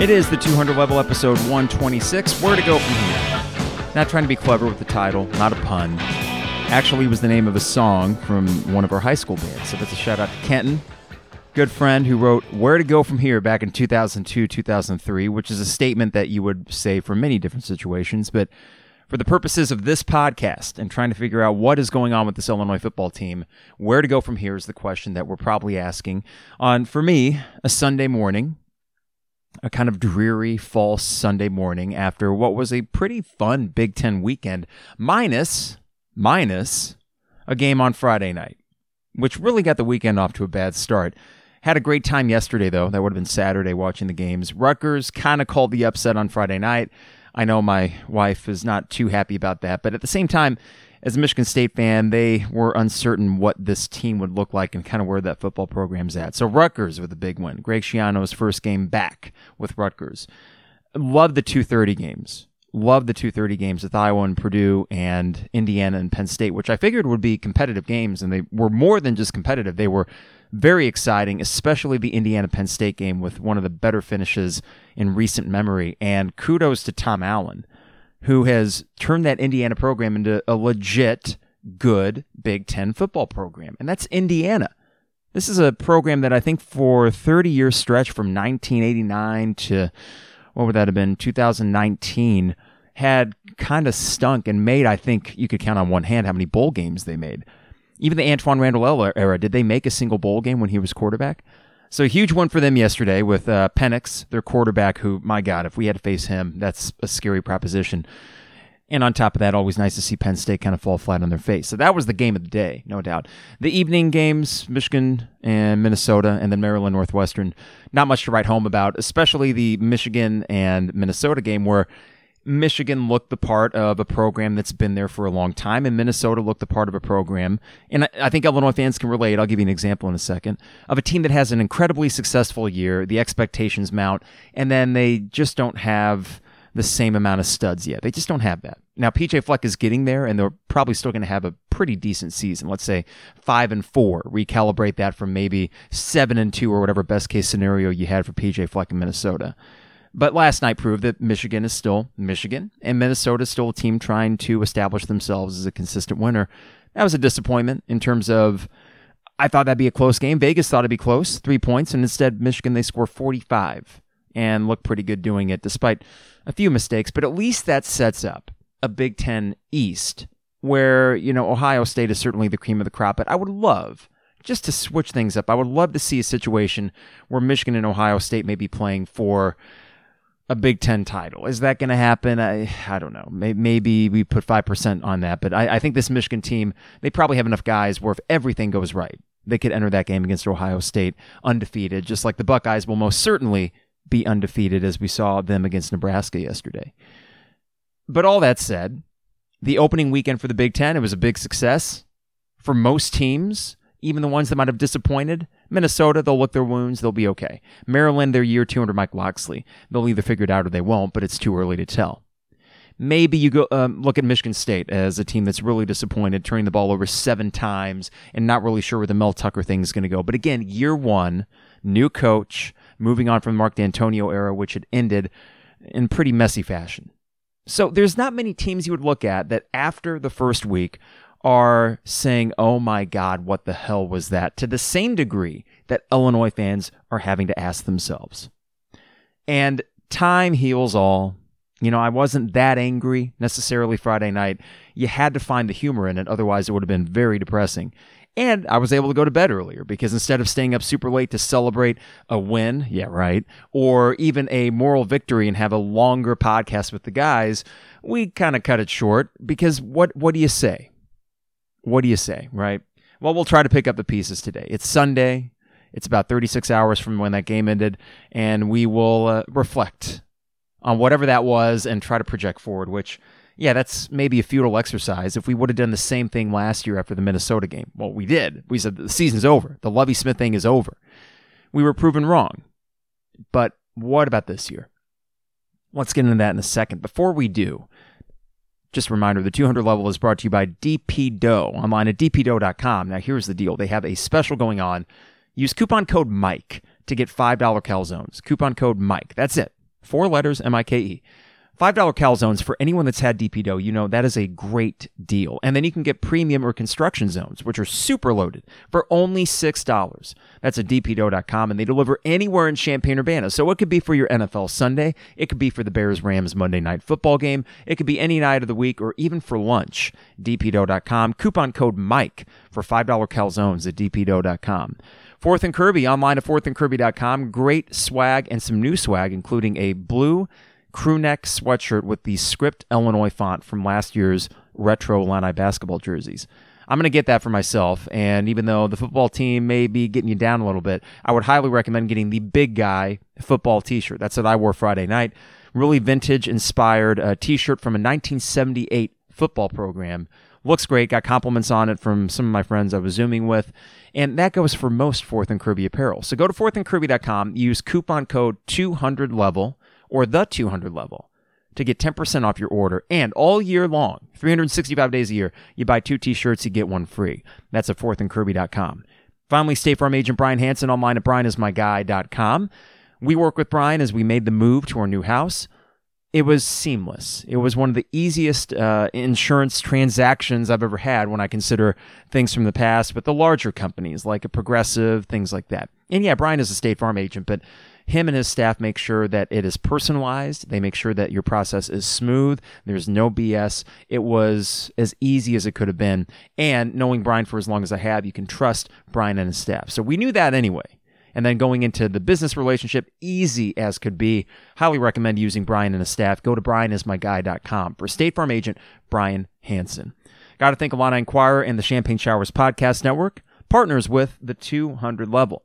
It is the 200 level episode 126. Where to go from here? Not trying to be clever with the title, not a pun. Actually, was the name of a song from one of our high school bands. So that's a shout out to Kenton, good friend who wrote Where to Go From Here back in 2002, 2003, which is a statement that you would say for many different situations. But for the purposes of this podcast and trying to figure out what is going on with this Illinois football team, where to go from here is the question that we're probably asking on, for me, a Sunday morning a kind of dreary fall Sunday morning after what was a pretty fun Big Ten weekend, minus, minus a game on Friday night, which really got the weekend off to a bad start. Had a great time yesterday, though. That would have been Saturday watching the games. Rutgers kind of called the upset on Friday night. I know my wife is not too happy about that, but at the same time, as a Michigan State fan, they were uncertain what this team would look like and kind of where that football program's at. So Rutgers with a big win. Greg Schiano's first game back with Rutgers. Love the 230 games. Love the 230 games with Iowa and Purdue and Indiana and Penn State, which I figured would be competitive games, and they were more than just competitive. They were very exciting, especially the Indiana Penn State game with one of the better finishes in recent memory. And kudos to Tom Allen who has turned that Indiana program into a legit good Big Ten football program. And that's Indiana. This is a program that I think for a 30 year stretch from 1989 to what would that have been, 2019, had kind of stunk and made, I think you could count on one hand how many bowl games they made. Even the Antwaan Randle era, did they make a single bowl game when he was quarterback? So a huge one for them yesterday with uh, Penix, their quarterback, who, my God, if we had to face him, that's a scary proposition. And on top of that, always nice to see Penn State kind of fall flat on their face. So that was the game of the day, no doubt. The evening games, Michigan and Minnesota, and then Maryland Northwestern, not much to write home about, especially the Michigan and Minnesota game where Michigan looked the part of a program that's been there for a long time, and Minnesota looked the part of a program. And I think Illinois fans can relate. I'll give you an example in a second of a team that has an incredibly successful year. The expectations mount, and then they just don't have the same amount of studs yet. They just don't have that. Now, PJ Fleck is getting there, and they're probably still going to have a pretty decent season. Let's say five and four. Recalibrate that from maybe seven and two or whatever best case scenario you had for PJ Fleck in Minnesota. But last night proved that Michigan is still Michigan, and Minnesota is still a team trying to establish themselves as a consistent winner. That was a disappointment in terms of I thought that'd be a close game. Vegas thought it'd be close, three points, and instead Michigan they score 45 and look pretty good doing it despite a few mistakes. But at least that sets up a Big Ten East where you know Ohio State is certainly the cream of the crop. But I would love just to switch things up. I would love to see a situation where Michigan and Ohio State may be playing for a Big Ten title. Is that going to happen? I, I don't know. Maybe we put 5% on that, but I, I think this Michigan team, they probably have enough guys where if everything goes right, they could enter that game against Ohio State undefeated, just like the Buckeyes will most certainly be undefeated as we saw them against Nebraska yesterday. But all that said, the opening weekend for the Big Ten, it was a big success for most teams even the ones that might have disappointed. Minnesota, they'll lick their wounds, they'll be okay. Maryland, their year two under Mike Locksley. They'll either figure it out or they won't, but it's too early to tell. Maybe you go um, look at Michigan State as a team that's really disappointed, turning the ball over seven times and not really sure where the Mel Tucker thing is going to go. But again, year one, new coach, moving on from the Mark Dantonio era, which had ended in pretty messy fashion. So there's not many teams you would look at that after the first week are saying, oh my God, what the hell was that? To the same degree that Illinois fans are having to ask themselves. And time heals all. You know, I wasn't that angry necessarily Friday night. You had to find the humor in it, otherwise, it would have been very depressing. And I was able to go to bed earlier because instead of staying up super late to celebrate a win, yeah, right, or even a moral victory and have a longer podcast with the guys, we kind of cut it short because what what do you say? What do you say, right? Well, we'll try to pick up the pieces today. It's Sunday. It's about 36 hours from when that game ended, and we will uh, reflect on whatever that was and try to project forward, which, yeah, that's maybe a futile exercise. If we would have done the same thing last year after the Minnesota game, well, we did. We said the season's over. The Lovie Smith thing is over. We were proven wrong. But what about this year? Let's get into that in a second. Before we do, just a reminder the 200 level is brought to you by DP Dough online at dpdough.com. Now, here's the deal they have a special going on. Use coupon code MIKE to get $5 calzones. Coupon code MIKE. That's it. Four letters M I K E. $5 calzones for anyone that's had DP dough, you know that is a great deal. And then you can get premium or construction zones, which are super loaded, for only $6. That's at dpdough.com, and they deliver anywhere in Champaign-Urbana. So it could be for your NFL Sunday, it could be for the Bears-Rams Monday night football game, it could be any night of the week, or even for lunch. dpdough.com. Coupon code MIKE for $5 calzones at dpdough.com. Fourth and Kirby, online at fourthandkirby.com. Great swag and some new swag, including a blue crew neck sweatshirt with the script Illinois font from last year's retro Illini basketball jerseys. I'm going to get that for myself. And even though the football team may be getting you down a little bit, I would highly recommend getting the big guy football t shirt. That's what I wore Friday night. Really vintage inspired uh, t shirt from a 1978 football program. Looks great. Got compliments on it from some of my friends I was Zooming with. And that goes for most Fourth and Kirby apparel. So go to fourthandkirby.com, use coupon code 200level or the 200 level to get 10% off your order. And all year long, 365 days a year, you buy two t shirts, you get one free. That's at fourthandkirby.com. Finally, State Farm agent Brian Hanson online at brianismyguy.com. We work with Brian as we made the move to our new house. It was seamless. It was one of the easiest uh, insurance transactions I've ever had when I consider things from the past, but the larger companies like a Progressive, things like that. And yeah, Brian is a State Farm agent, but him and his staff make sure that it is personalized. They make sure that your process is smooth. There's no BS. It was as easy as it could have been. And knowing Brian for as long as I have, you can trust Brian and his staff. So we knew that anyway. And then going into the business relationship, easy as could be. Highly recommend using Brian and his staff. Go to brianismyguy.com. For State Farm agent Brian Hanson. Got to thank Illini Inquirer and the Champagne Showers Podcast Network, partners with the 200 level.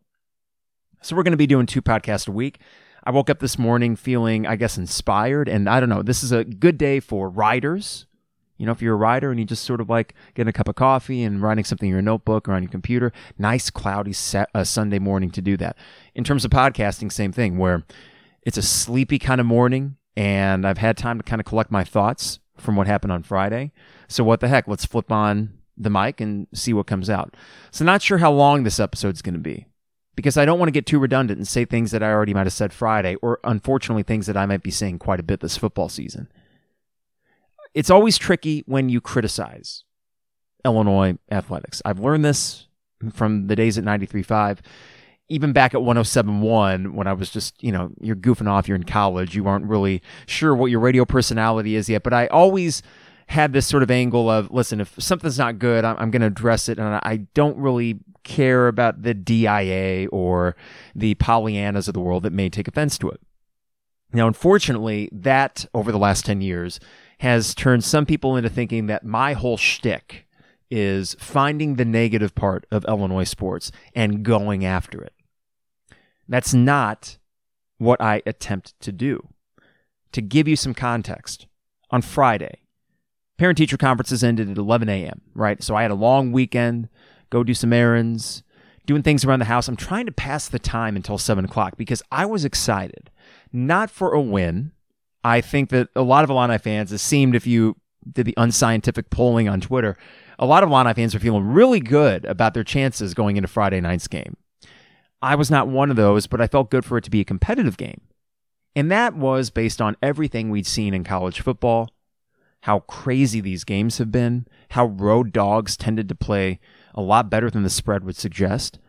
So we're going to be doing two podcasts a week. I woke up this morning feeling, I guess, inspired. And I don't know, this is a good day for writers. You know, if you're a writer and you just sort of like getting a cup of coffee and writing something in your notebook or on your computer, nice cloudy set, uh, Sunday morning to do that. In terms of podcasting, same thing, where it's a sleepy kind of morning and I've had time to kind of collect my thoughts from what happened on Friday. So what the heck? Let's flip on the mic and see what comes out. So not sure how long this episode's going to be because I don't want to get too redundant and say things that I already might have said Friday, or unfortunately, things that I might be saying quite a bit this football season. It's always tricky when you criticize Illinois athletics. I've learned this from the days at 93.5, even back at 107.1 when I was just, you know, you're goofing off, you're in college, you aren't really sure what your radio personality is yet, but I always had this sort of angle of listen if something's not good i'm, I'm going to address it and i don't really care about the dia or the pollyannas of the world that may take offense to it now unfortunately that over the last 10 years has turned some people into thinking that my whole shtick is finding the negative part of illinois sports and going after it that's not what i attempt to do to give you some context on friday parent teacher conferences ended at 11 a.m., right? So I had a long weekend, go do some errands, doing things around the house. I'm trying to pass the time until 7 o'clock because I was excited, not for a win. I think that a lot of Illini fans, it seemed if you did the unscientific polling on Twitter, a lot of Illini fans are feeling really good about their chances going into Friday night's game. I was not one of those, but I felt good for it to be a competitive game. And that was based on everything we'd seen in college football how crazy these games have been, how road dogs tended to play a lot better than the spread would suggest.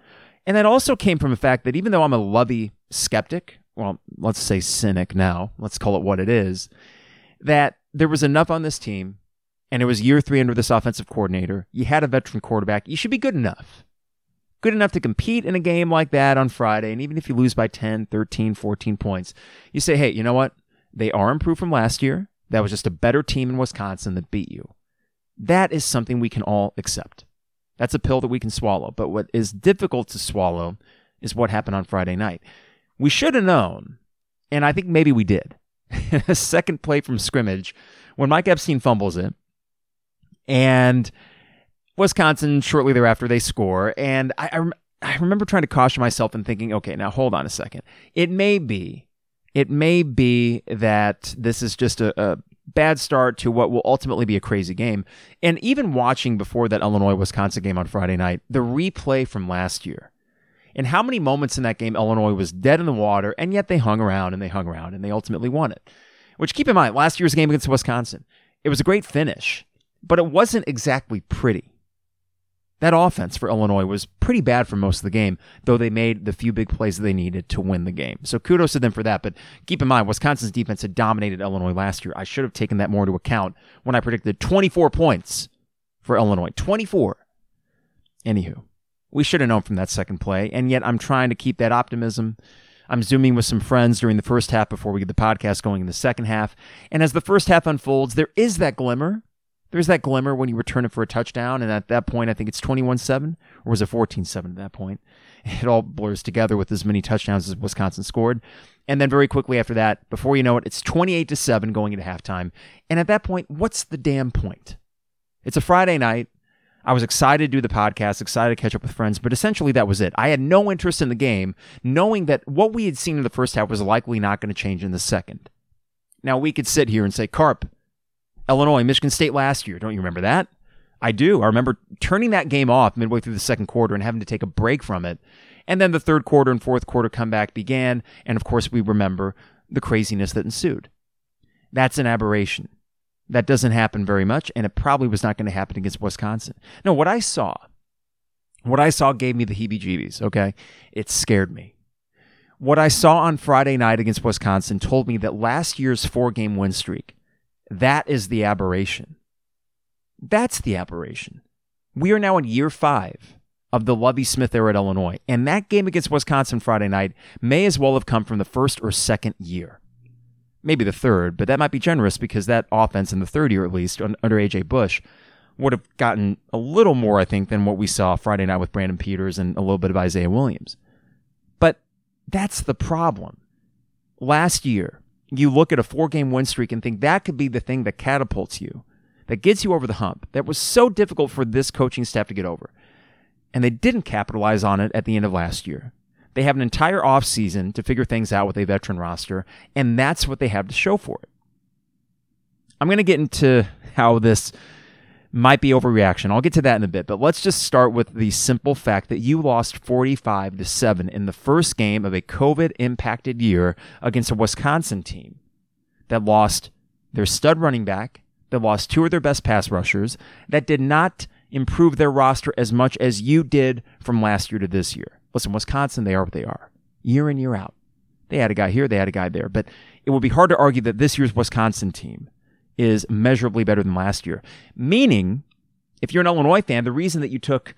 And that also came from the fact that even though I'm a Lovie skeptic, well, let's say cynic now, let's call it what it is, that there was enough on this team, and it was year three under this offensive coordinator. You had a veteran quarterback. You should be good enough. Good enough to compete in a game like that on Friday. And even if you lose by 10, 13, 14 points, you say, hey, you know what? They are improved from last year. That was just a better team in Wisconsin that beat you. That is something we can all accept. That's a pill that we can swallow. But what is difficult to swallow is what happened on Friday night. We should have known, and I think maybe we did. a second play from scrimmage when Mike Epstein fumbles it, and Wisconsin shortly thereafter they score. And I, I, I remember trying to caution myself and thinking, okay, now hold on a second. It may be it may be that this is just a, a bad start to what will ultimately be a crazy game. And even watching before that Illinois Wisconsin game on Friday night, the replay from last year, And how many moments in that game Illinois was dead in the water, and yet they hung around and they hung around and they ultimately won it. Which keep in mind, last year's game against Wisconsin, it was a great finish, but it wasn't exactly pretty. That offense for Illinois was pretty bad for most of the game, though they made the few big plays that they needed to win the game. So kudos to them for that. But keep in mind, Wisconsin's defense had dominated Illinois last year. I should have taken that more into account when I predicted 24 points for Illinois. 24. Anywho, we should have known from that second play, and yet I'm trying to keep that optimism. I'm zooming with some friends during the first half before we get the podcast going in the second half. And as the first half unfolds, there is that glimmer there's that glimmer when you return it for a touchdown, and at that point, I think it's 21 7, or was it 14 7 at that point? It all blurs together with as many touchdowns as Wisconsin scored. And then very quickly after that, before you know it, it's 28 to 7 going into halftime. And at that point, what's the damn point? It's a Friday night. I was excited to do the podcast, excited to catch up with friends, but essentially that was it. I had no interest in the game, knowing that what we had seen in the first half was likely not going to change in the second. Now, we could sit here and say, Carp, Illinois, Michigan State last year. Don't you remember that? I do. I remember turning that game off midway through the second quarter and having to take a break from it. And then the third quarter and fourth quarter comeback began. And of course, we remember the craziness that ensued. That's an aberration. That doesn't happen very much, and it probably was not going to happen against Wisconsin. No, what I saw, what I saw gave me the heebie jeebies, okay? It scared me. What I saw on Friday night against Wisconsin told me that last year's four game win streak that is the aberration. That's the aberration. We are now in year five of the Lovie Smith era at Illinois, and that game against Wisconsin Friday night may as well have come from the first or second year. Maybe the third, but that might be generous because that offense in the third year, at least, under A.J. Bush, would have gotten a little more, I think, than what we saw Friday night with Brandon Peters and a little bit of Isaiah Williams. But that's the problem. Last year, you look at a four game win streak and think that could be the thing that catapults you, that gets you over the hump, that was so difficult for this coaching staff to get over. And they didn't capitalize on it at the end of last year. They have an entire offseason to figure things out with a veteran roster, and that's what they have to show for it. I'm going to get into how this might be overreaction. I'll get to that in a bit, but let's just start with the simple fact that you lost 45 to 7 in the first game of a COVID impacted year against a Wisconsin team that lost their stud running back, that lost two of their best pass rushers, that did not improve their roster as much as you did from last year to this year. Listen, Wisconsin, they are what they are, year in, year out. They had a guy here, they had a guy there, but it would be hard to argue that this year's Wisconsin team is measurably better than last year. Meaning, if you're an Illinois fan, the reason that you took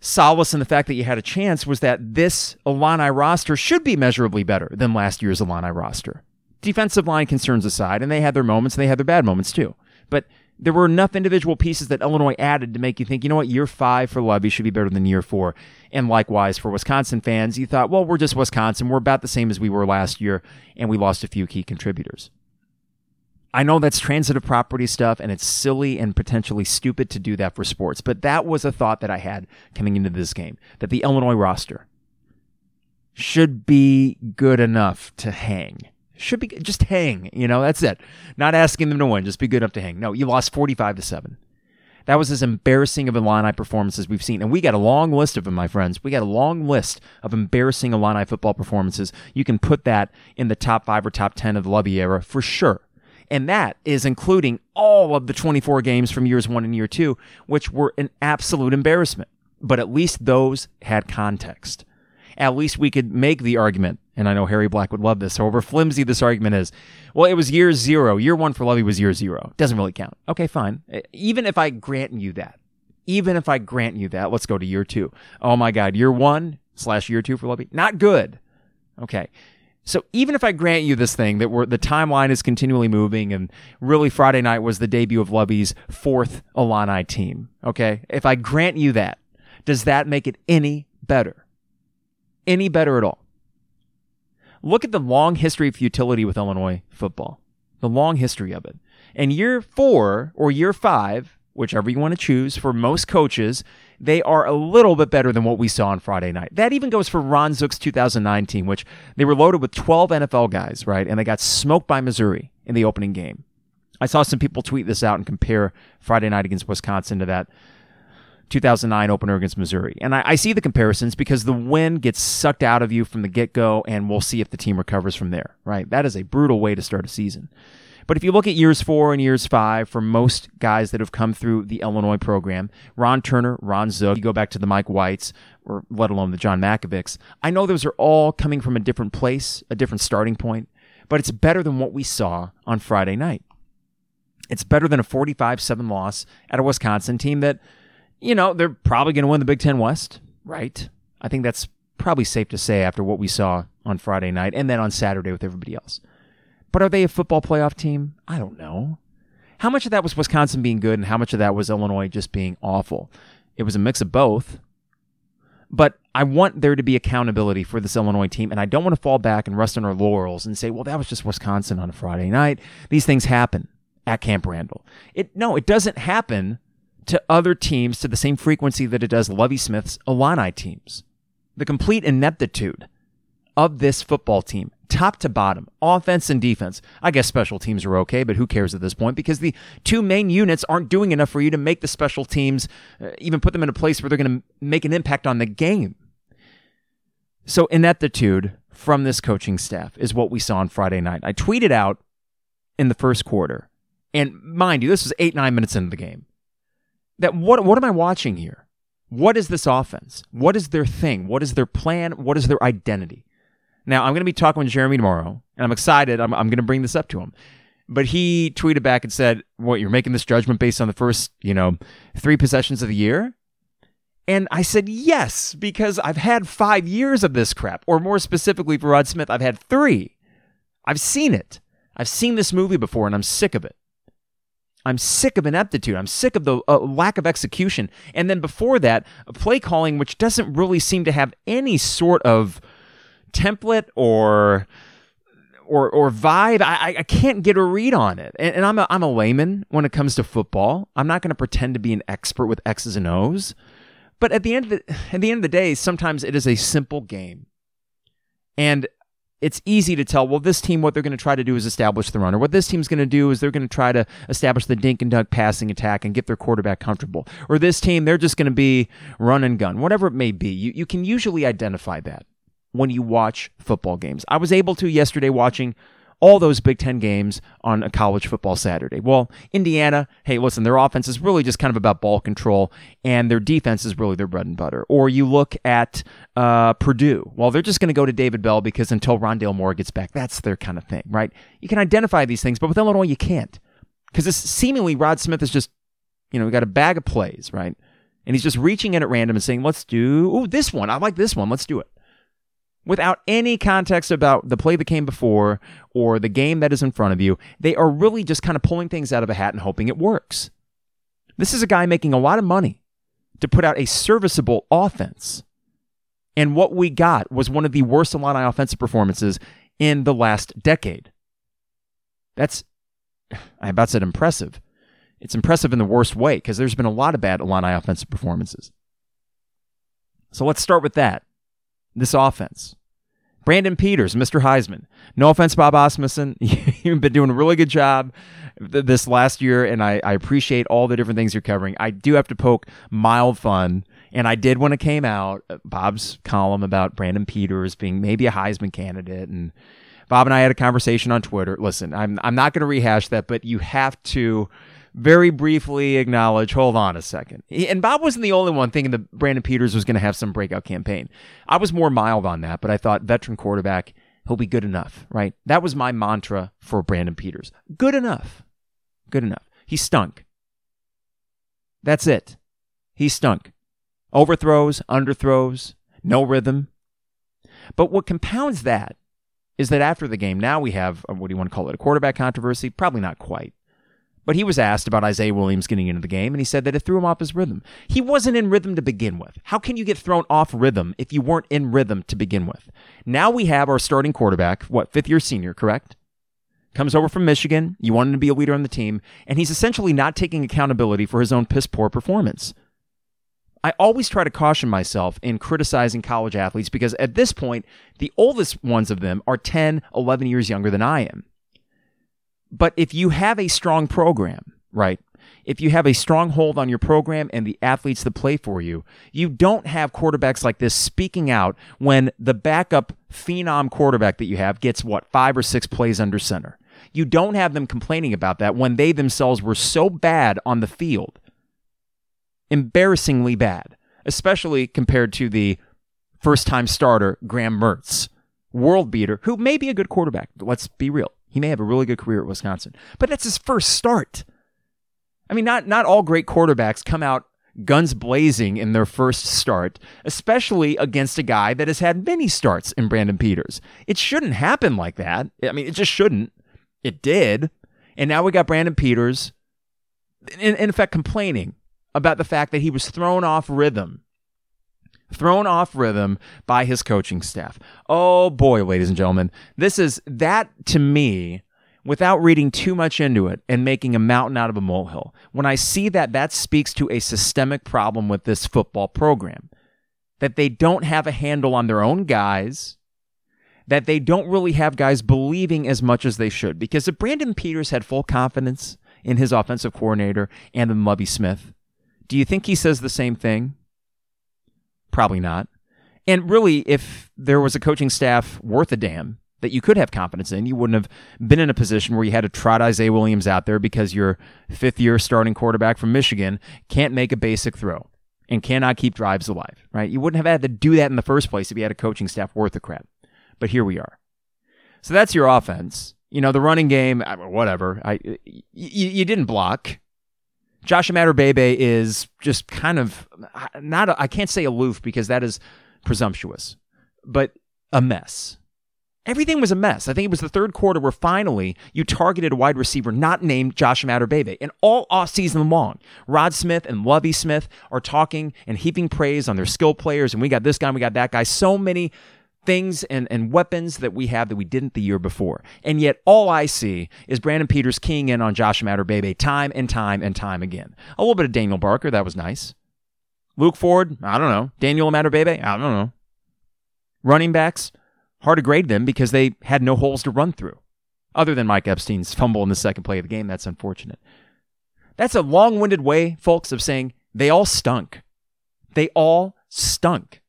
solace in the fact that you had a chance was that this Illini roster should be measurably better than last year's Illini roster. Defensive line concerns aside, and they had their moments and they had their bad moments too. But there were enough individual pieces that Illinois added to make you think, you know what, year five for Lovie should be better than year four. And likewise for Wisconsin fans, you thought, well, we're just Wisconsin. We're about the same as we were last year, and we lost a few key contributors. I know that's transitive property stuff and it's silly and potentially stupid to do that for sports, but that was a thought that I had coming into this game that the Illinois roster should be good enough to hang. Should be just hang, you know, that's it. Not asking them to win, just be good enough to hang. No, you lost 45 to 7. That was as embarrassing of Illini performances we've seen. And we got a long list of them, my friends. We got a long list of embarrassing Illini football performances. You can put that in the top five or top 10 of the Lovie era for sure. And that is including all of the 24 games from years one and year two, which were an absolute embarrassment. But at least those had context. At least we could make the argument, and I know Harry Black would love this, however flimsy this argument is. Well, it was year zero. Year one for Lovie was year zero. Doesn't really count. Okay, fine. Even if I grant you that, even if I grant you that, let's go to year two. Oh my God, year one slash year two for Lovie, not good. Okay. So even if I grant you this thing that the timeline is continually moving, and really Friday night was the debut of Lovie's fourth Illini team, okay? If I grant you that, does that make it any better? Any better at all? Look at the long history of futility with Illinois football, the long history of it. And year four or year five, whichever you want to choose, for most coaches, they are a little bit better than what we saw on Friday night. That even goes for Ron Zook's 2019, which they were loaded with 12 NFL guys, right? And they got smoked by Missouri in the opening game. I saw some people tweet this out and compare Friday night against Wisconsin to that 2009 opener against Missouri. And I, I, see the comparisons because the win gets sucked out of you from the get go, and we'll see if the team recovers from there, right? That is a brutal way to start a season. But if you look at years four and years five for most guys that have come through the Illinois program, Ron Turner, Ron Zook, you go back to the Mike Whites, or let alone the John Mackovics, I know those are all coming from a different place, a different starting point, but it's better than what we saw on Friday night. It's better than a 45 7 loss at a Wisconsin team that, you know, they're probably going to win the Big Ten West, right? I think that's probably safe to say after what we saw on Friday night and then on Saturday with everybody else. But are they a football playoff team? I don't know. How much of that was Wisconsin being good and how much of that was Illinois just being awful? It was a mix of both. But I want there to be accountability for this Illinois team, and I don't want to fall back and rest on our laurels and say, well, that was just Wisconsin on a Friday night. These things happen at Camp Randall. It no, it doesn't happen to other teams to the same frequency that it does Lovie Smith's Illini teams. The complete ineptitude of this football team top to bottom, offense and defense. I guess special teams are okay, but who cares at this point because the two main units aren't doing enough for you to make the special teams uh, even put them in a place where they're going to make an impact on the game. So, ineptitude from this coaching staff is what we saw on Friday night. I tweeted out in the first quarter, and mind you, this was eight, nine minutes into the game, that what, what am I watching here? What is this offense? What is their thing? What is their plan? What is their identity? Now, I'm going to be talking with Jeremy tomorrow, and I'm excited. I'm, I'm going to bring this up to him. But he tweeted back and said, What, you're making this judgment based on the first, you know, three possessions of the year? And I said, Yes, because I've had five years of this crap. Or more specifically for Rod Smith, I've had three. I've seen it. I've seen this movie before, and I'm sick of it. I'm sick of ineptitude. I'm sick of the uh, lack of execution. And then before that, play calling, which doesn't really seem to have any sort of template or or or vibe. I, I can't get a read on it. And, and I'm a, I'm a layman when it comes to football. I'm not going to pretend to be an expert with X's and O's. But at the end of the at the end of the day, sometimes it is a simple game, and it's easy to tell. Well, this team, what they're going to try to do is establish the runner. What this team's going to do is they're going to try to establish the dink and dunk passing attack and get their quarterback comfortable. Or this team, they're just going to be run and gun, whatever it may be. You you can usually identify that when you watch football games. I was able to yesterday watching all those Big Ten games on a college football Saturday. Well, Indiana, hey, listen, their offense is really just kind of about ball control, and their defense is really their bread and butter. Or you look at uh, Purdue. Well, they're just going to go to David Bell because until Rondale Moore gets back, that's their kind of thing, right? You can identify these things, but with Illinois, you can't. Because seemingly Rod Smith is just, you know, got a bag of plays, right? And he's just reaching in at random and saying, let's do, ooh, this one. I like this one. Let's do it without any context about the play that came before or the game that is in front of you. They are really just kind of pulling things out of a hat and hoping it works. This is a guy making a lot of money to put out a serviceable offense. And what we got was one of the worst Illini offensive performances in the last decade. That's, I about said impressive. It's impressive in the worst way because there's been a lot of bad Illini offensive performances. So let's start with that. This offense. Brandon Peters, Mr. Heisman. No offense, Bob Asmussen. You've been doing a really good job this last year, and I, I appreciate all the different things you're covering. I do have to poke mild fun, and I did when it came out, uh, Bob's column about Brandon Peters being maybe a Heisman candidate. And Bob and I had a conversation on Twitter. Listen, I'm, I'm not going to rehash that, but you have to very briefly acknowledge hold on a second. And Bob wasn't the only one thinking that Brandon Peters was going to have some breakout campaign. I was more mild on that, but I thought veteran quarterback, he'll be good enough, right? That was my mantra for Brandon Peters. Good enough. Good enough. He stunk. That's it. He stunk. Overthrows, underthrows, no rhythm. But what compounds that is that after the game, now we have, what do you want to call it, a quarterback controversy? Probably not quite. But he was asked about Isaiah Williams getting into the game, and he said that it threw him off his rhythm. He wasn't in rhythm to begin with. How can you get thrown off rhythm if you weren't in rhythm to begin with? Now we have our starting quarterback, what, fifth year senior, correct? Comes over from Michigan. You want him to be a leader on the team, and he's essentially not taking accountability for his own piss poor performance. I always try to caution myself in criticizing college athletes because at this point, the oldest ones of them are 10, 11 years younger than I am. But if you have a strong program, right? if you have a strong hold on your program and the athletes that play for you, you don't have quarterbacks like this speaking out when the backup phenom quarterback that you have gets what, five or six plays under center. You don't have them complaining about that when they themselves were so bad on the field. Embarrassingly bad, especially compared to the first time starter, Graham Mertz, world beater, who may be a good quarterback. Let's be real. He may have a really good career at Wisconsin, but that's his first start. I mean, not, not all great quarterbacks come out guns blazing in their first start, especially against a guy that has had many starts in Brandon Peters. It shouldn't happen like that. I mean, it just shouldn't. It did. And now we got Brandon Peters, in, in effect, complaining about the fact that he was thrown off rhythm. Thrown off rhythm by his coaching staff. Oh boy, ladies and gentlemen. This is that to me without reading too much into it and making a mountain out of a molehill. When I see that, that speaks to a systemic problem with this football program. That they don't have a handle on their own guys, that they don't really have guys believing as much as they should. Because if Brandon Peters had full confidence in his offensive coordinator and the Lovie Smith, do you think he says the same thing? Probably not. And really, if there was a coaching staff worth a damn, that you could have confidence in. You wouldn't have been in a position where you had to trot Isaiah Williams out there because your fifth year starting quarterback from Michigan can't make a basic throw and cannot keep drives alive, right? You wouldn't have had to do that in the first place if you had a coaching staff worth a crap. But here we are. So that's your offense. You know, the running game, whatever. I, you, you didn't block. Josh Imatorbhebhe is just kind of not, I can't say aloof because that is presumptuous, but a mess Everything was a mess. I think it was the third quarter where finally you targeted a wide receiver not named Josh Imatorbhebhe. And all off season long, Rod Smith and Lovie Smith are talking and heaping praise on their skill players. And we got this guy, we got that guy. So many things and, and weapons that we have that we didn't the year before. And yet all I see is Brandon Peters keying in on Josh Imatorbhebhe time and time and time again. A little bit of Daniel Barker, that was nice. Luke Ford, I don't know. Daniel Imatorbhebhe, I don't know. Running backs, hard to grade them because they had no holes to run through. Other than Mike Epstein's fumble in the second play of the game, that's unfortunate. That's a long winded way, folks, of saying they all stunk. They all stunk.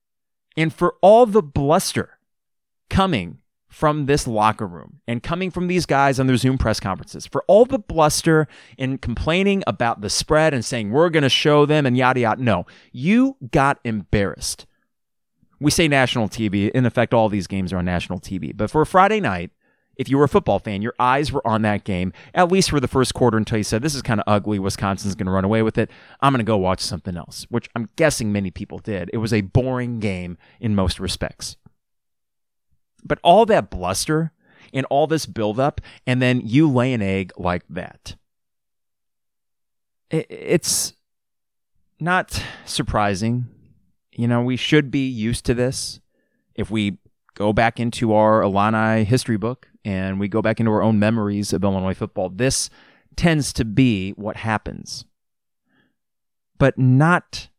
And for all the bluster coming from this locker room and coming from these guys on their Zoom press conferences, for all the bluster and complaining about the spread and saying we're going to show them and yada yada, no, you got embarrassed we say national TV. In effect, all these games are on national TV. But for Friday night, if you were a football fan, your eyes were on that game, at least for the first quarter until you said, This is kind of ugly. Wisconsin's going to run away with it. I'm going to go watch something else, which I'm guessing many people did. It was a boring game in most respects. But all that bluster and all this buildup, and then you lay an egg like that. It's not surprising you know, we should be used to this. If we go back into our Illini history book and we go back into our own memories of Illinois football, this tends to be what happens. But not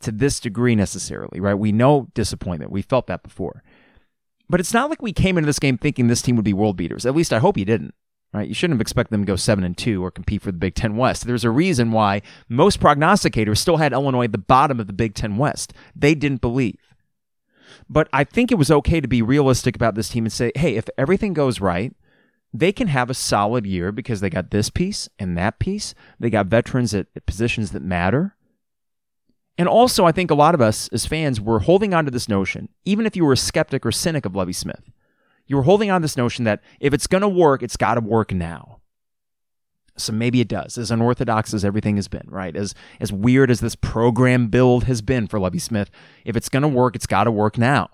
to this degree necessarily, right? We know disappointment. We felt that before. But it's not like we came into this game thinking this team would be world beaters. At least I hope you didn't right? You shouldn't have expected them to go seven and two or compete for the Big Ten West. There's a reason why most prognosticators still had Illinois at the bottom of the Big Ten West. They didn't believe. But I think it was okay to be realistic about this team and say, hey, if everything goes right, they can have a solid year because they got this piece and that piece. They got veterans at, positions that matter. And also, I think a lot of us as fans were holding on to this notion, even if you were a skeptic or cynic of Lovie Smith you were holding on this notion that if it's going to work, it's got to work now. So maybe it does, as unorthodox as everything has been, right? As as weird as this program build has been for Lovie Smith, if it's going to work, it's got to work now.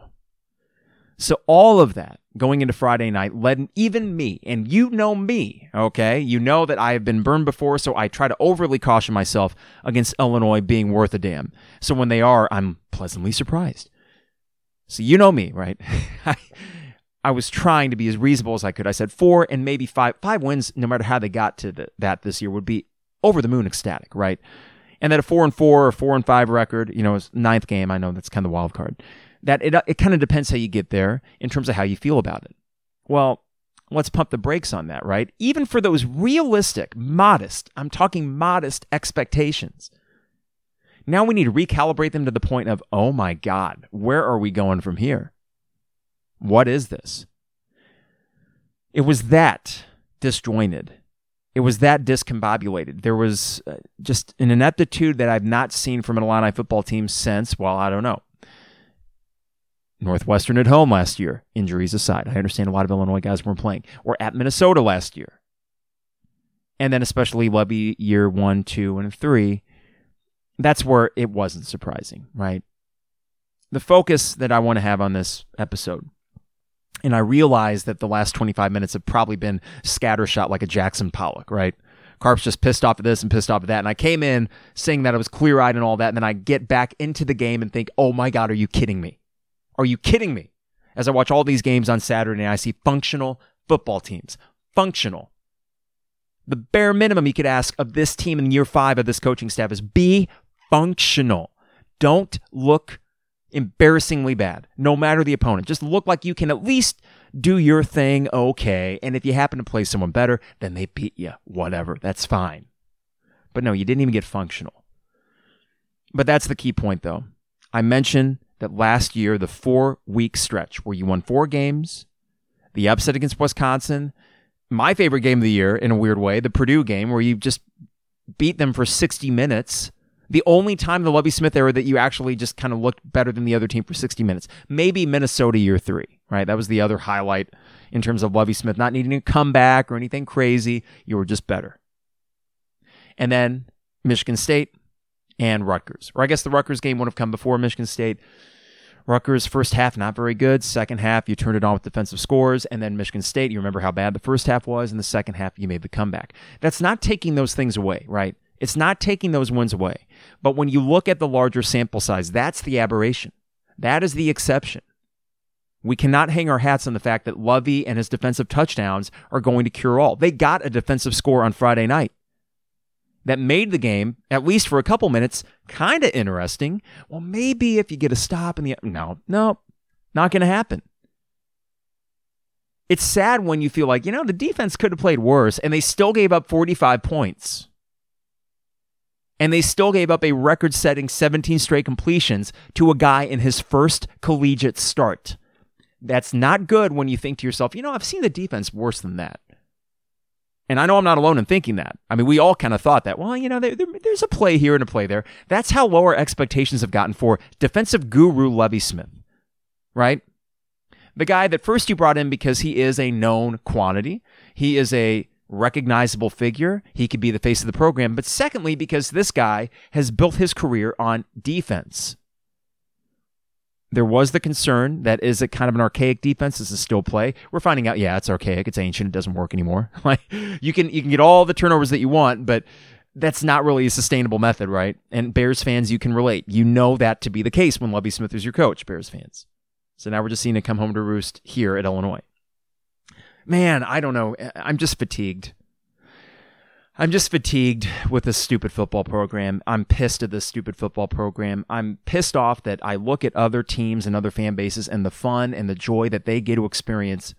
So all of that going into Friday night led even me, and you know me, okay? You know that I have been burned before, so I try to overly caution myself against Illinois being worth a damn. So when they are, I'm pleasantly surprised. So you know me, right? I was trying to be as reasonable as I could. I said four and maybe five five wins, no matter how they got to the, that this year, would be over the moon ecstatic, right? And that a four and four or four and five record, you know, ninth game. I know that's kind of the wild card. That it it kind of depends how you get there in terms of how you feel about it. Well, let's pump the brakes on that, right? Even for those realistic, modest, I'm talking modest expectations. Now we need to recalibrate them to the point of, oh my God, where are we going from here? What is this? It was that disjointed. It was that discombobulated. There was uh, just an ineptitude that I've not seen from an Illini football team since, well, I don't know. Northwestern at home last year, injuries aside. I understand a lot of Illinois guys weren't playing. Or at Minnesota last year. And then especially Lovie year one, two, and three. That's where it wasn't surprising, right? The focus that I want to have on this episode and I realize that the last 25 minutes have probably been scattershot like a Jackson Pollock, right? Carp's just pissed off at this and pissed off at that. And I came in saying that I was clear eyed and all that. And then I get back into the game and think, oh my God, are you kidding me? Are you kidding me? As I watch all these games on Saturday and I see functional football teams. Functional. The bare minimum you could ask of this team in year five of this coaching staff is be functional. Don't look embarrassingly bad, no matter the opponent. Just look like you can at least do your thing okay. And if you happen to play someone better, then they beat you. Whatever. That's fine. But no, you didn't even get functional. But that's the key point, though. I mentioned that last year, the four week stretch where you won four games, the upset against Wisconsin, my favorite game of the year in a weird way, the Purdue game where you just beat them for 60 minutes the only time the Lovie Smith era that you actually just kind of looked better than the other team for 60 minutes. Maybe Minnesota year three, right? That was the other highlight in terms of Lovie Smith not needing to come back or anything crazy. You were just better. And then Michigan State and Rutgers. Or I guess the Rutgers game would have come before Michigan State. Rutgers first half not very good. Second half you turned it on with defensive scores, and then Michigan State you remember how bad the first half was, and the second half you made the comeback. That's not taking those things away, right? It's not taking those wins away. But when you look at the larger sample size, that's the aberration. That is the exception. We cannot hang our hats on the fact that Lovie and his defensive touchdowns are going to cure all. They got a defensive score on Friday night that made the game, at least for a couple minutes, kind of interesting. Well, maybe if you get a stop in the. No, no, not going to happen. It's sad when you feel like, you know, the defense could have played worse and they still gave up 45 points and they still gave up a record setting 17 straight completions to a guy in his first collegiate start. That's not good when you think to yourself, you know, I've seen the defense worse than that. And I know I'm not alone in thinking that. I mean, we all kind of thought that, well, you know, there, there, there's a play here and a play there. That's how low our expectations have gotten for defensive guru Lovie Smith, right? The guy that first you brought in because he is a known quantity. He is a recognizable figure. He could be the face of the program. But secondly, because this guy has built his career on defense. There was the concern that is it kind of an archaic defense? Does it still play? We're finding out, yeah, it's archaic, it's ancient, it doesn't work anymore. like you can you can get all the turnovers that you want, but that's not really a sustainable method, right? And Bears fans, you can relate. You know that to be the case when Lovie Smith is your coach, Bears fans. So now we're just seeing it come home to roost here at Illinois man, I don't know. I'm just fatigued. I'm just fatigued with this stupid football program. I'm pissed at this stupid football program. I'm pissed off that I look at other teams and other fan bases and the fun and the joy that they get to experience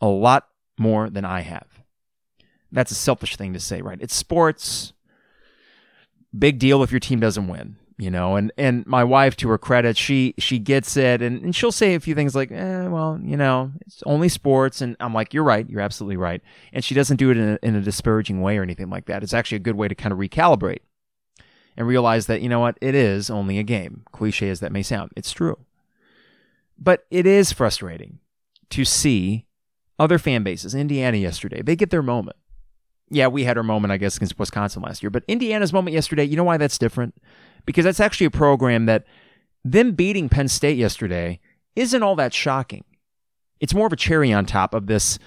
a lot more than I have. That's a selfish thing to say, right? It's sports. Big deal if your team doesn't win you know and and my wife to her credit she she gets it and, and she'll say a few things like eh, well you know it's only sports and i'm like you're right you're absolutely right and she doesn't do it in a, in a disparaging way or anything like that. It's actually a good way to kind of recalibrate and realize that you know what it is only a game. Cliche as that may sound it's true. But it is frustrating to see other fan bases indiana yesterday they get their moment yeah, we had our moment, I guess, against Wisconsin last year. But Indiana's moment yesterday, you know why that's different? because that's actually a program that them beating Penn State yesterday isn't all that shocking. It's more of a cherry on top of this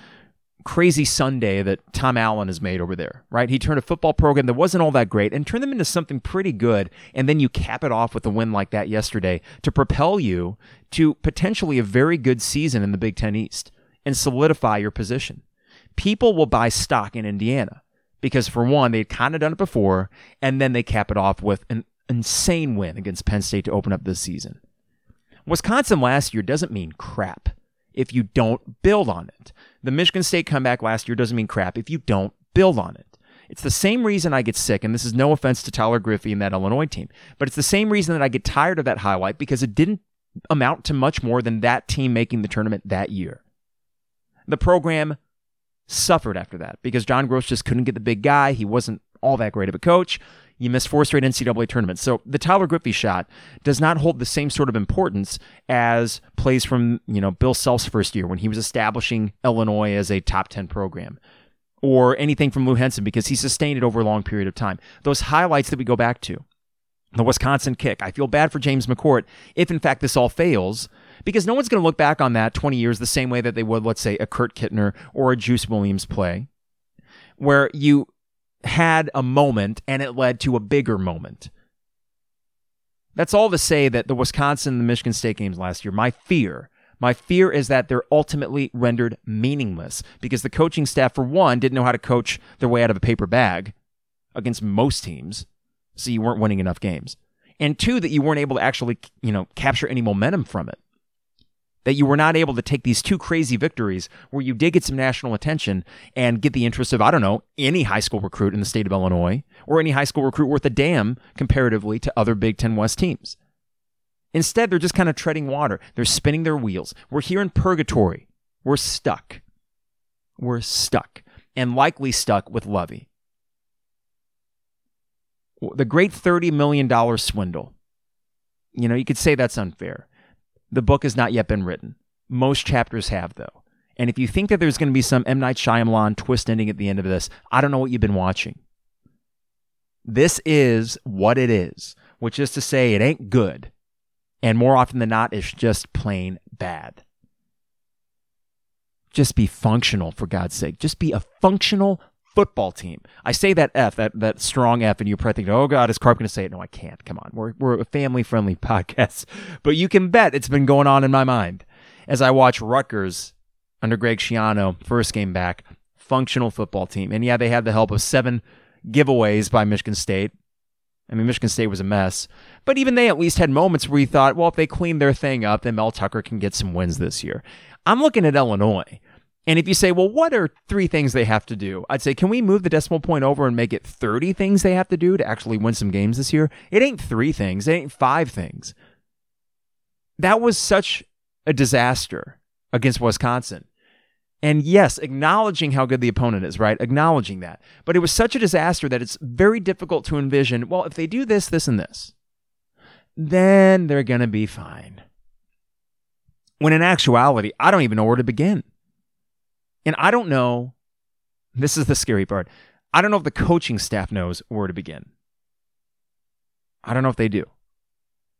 crazy sundae that Tom Allen has made over there, right? He turned a football program that wasn't all that great and turned them into something pretty good. And then you cap it off with a win like that yesterday to propel you to potentially a very good season in the Big Ten East and solidify your position. People will buy stock in Indiana because, for one, they'd kind of done it before, and then they cap it off with an insane win against Penn State to open up this season. Wisconsin last year doesn't mean crap. if you don't build on it. The Michigan State comeback last year doesn't mean crap if you don't build on it. It's the same reason I get sick, and this is no offense to Tyler Griffey and that Illinois team, but it's the same reason that I get tired of that highlight because it didn't amount to much more than that team making the tournament that year. The program suffered after that because John Groce just couldn't get the big guy. He wasn't all that great of a coach. You missed four straight NCAA tournaments. So the Tyler Griffey shot does not hold the same sort of importance as plays from, you know, Bill Self's first year when he was establishing Illinois as a top 10 program or anything from Lou Henson because he sustained it over a long period of time. Those highlights that we go back to, the Wisconsin kick. I feel bad for James McCourt if, in fact, this all fails because no one's going to look back on that 20 years the same way that they would, let's say, a Kurt Kittner or a Juice Williams play, where you had a moment and it led to a bigger moment. That's all to say that the Wisconsin and the Michigan State games last year, my fear, my fear is that they're ultimately rendered meaningless because the coaching staff, for one, didn't know how to coach their way out of a paper bag against most teams. So you weren't winning enough games. And two, that you weren't able to actually, you know, capture any momentum from it that you were not able to take these two crazy victories where you did get some national attention and get the interest of, I don't know, any high school recruit in the state of Illinois or any high school recruit worth a damn comparatively to other Big Ten West teams. Instead, they're just kind of treading water. They're spinning their wheels. We're here in purgatory. We're stuck. We're stuck and likely stuck with Lovie. The great $30 million swindle. You know, you could say that's unfair. The book has not yet been written. Most chapters have, though. And if you think that there's going to be some M. Night Shyamalan twist ending at the end of this, I don't know what you've been watching. This is what it is, which is to say, it ain't good. And more often than not, it's just plain bad. Just be functional, for God's sake. Just be a functional football team. I say that F, that, that strong F, and you're probably thinking, oh God, is Carp going to say it? No, I can't. Come on. We're, we're a family friendly podcast. But you can bet it's been going on in my mind as I watch Rutgers under Greg Schiano, first game back, functional football team. And yeah, they had the help of seven giveaways by Michigan State. I mean, Michigan State was a mess. But even they at least had moments where you thought, well, if they clean their thing up, then Mel Tucker can get some wins this year. I'm looking at Illinois. And if you say, well, what are three things they have to do? I'd say, can we move the decimal point over and make it 30 things they have to do to actually win some games this year? It ain't three things, it ain't five things. That was such a disaster against Wisconsin. And yes, acknowledging how good the opponent is, right? Acknowledging that. But it was such a disaster that it's very difficult to envision, well, if they do this, this, and this, then they're going to be fine. When in actuality, I don't even know where to begin. And I don't know, this is the scary part. I don't know if the coaching staff knows where to begin. I don't know if they do.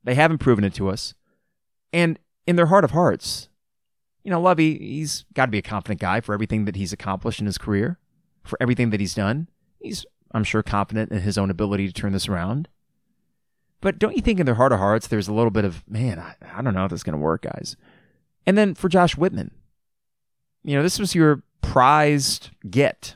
They haven't proven it to us. And in their heart of hearts, you know, Lovie, he's got to be a confident guy for everything that he's accomplished in his career, for everything that he's done. He's, I'm sure, confident in his own ability to turn this around. But don't you think in their heart of hearts, there's a little bit of, man, I, I don't know if this is going to work, guys. And then for Josh Whitman, you know, this was your prized get.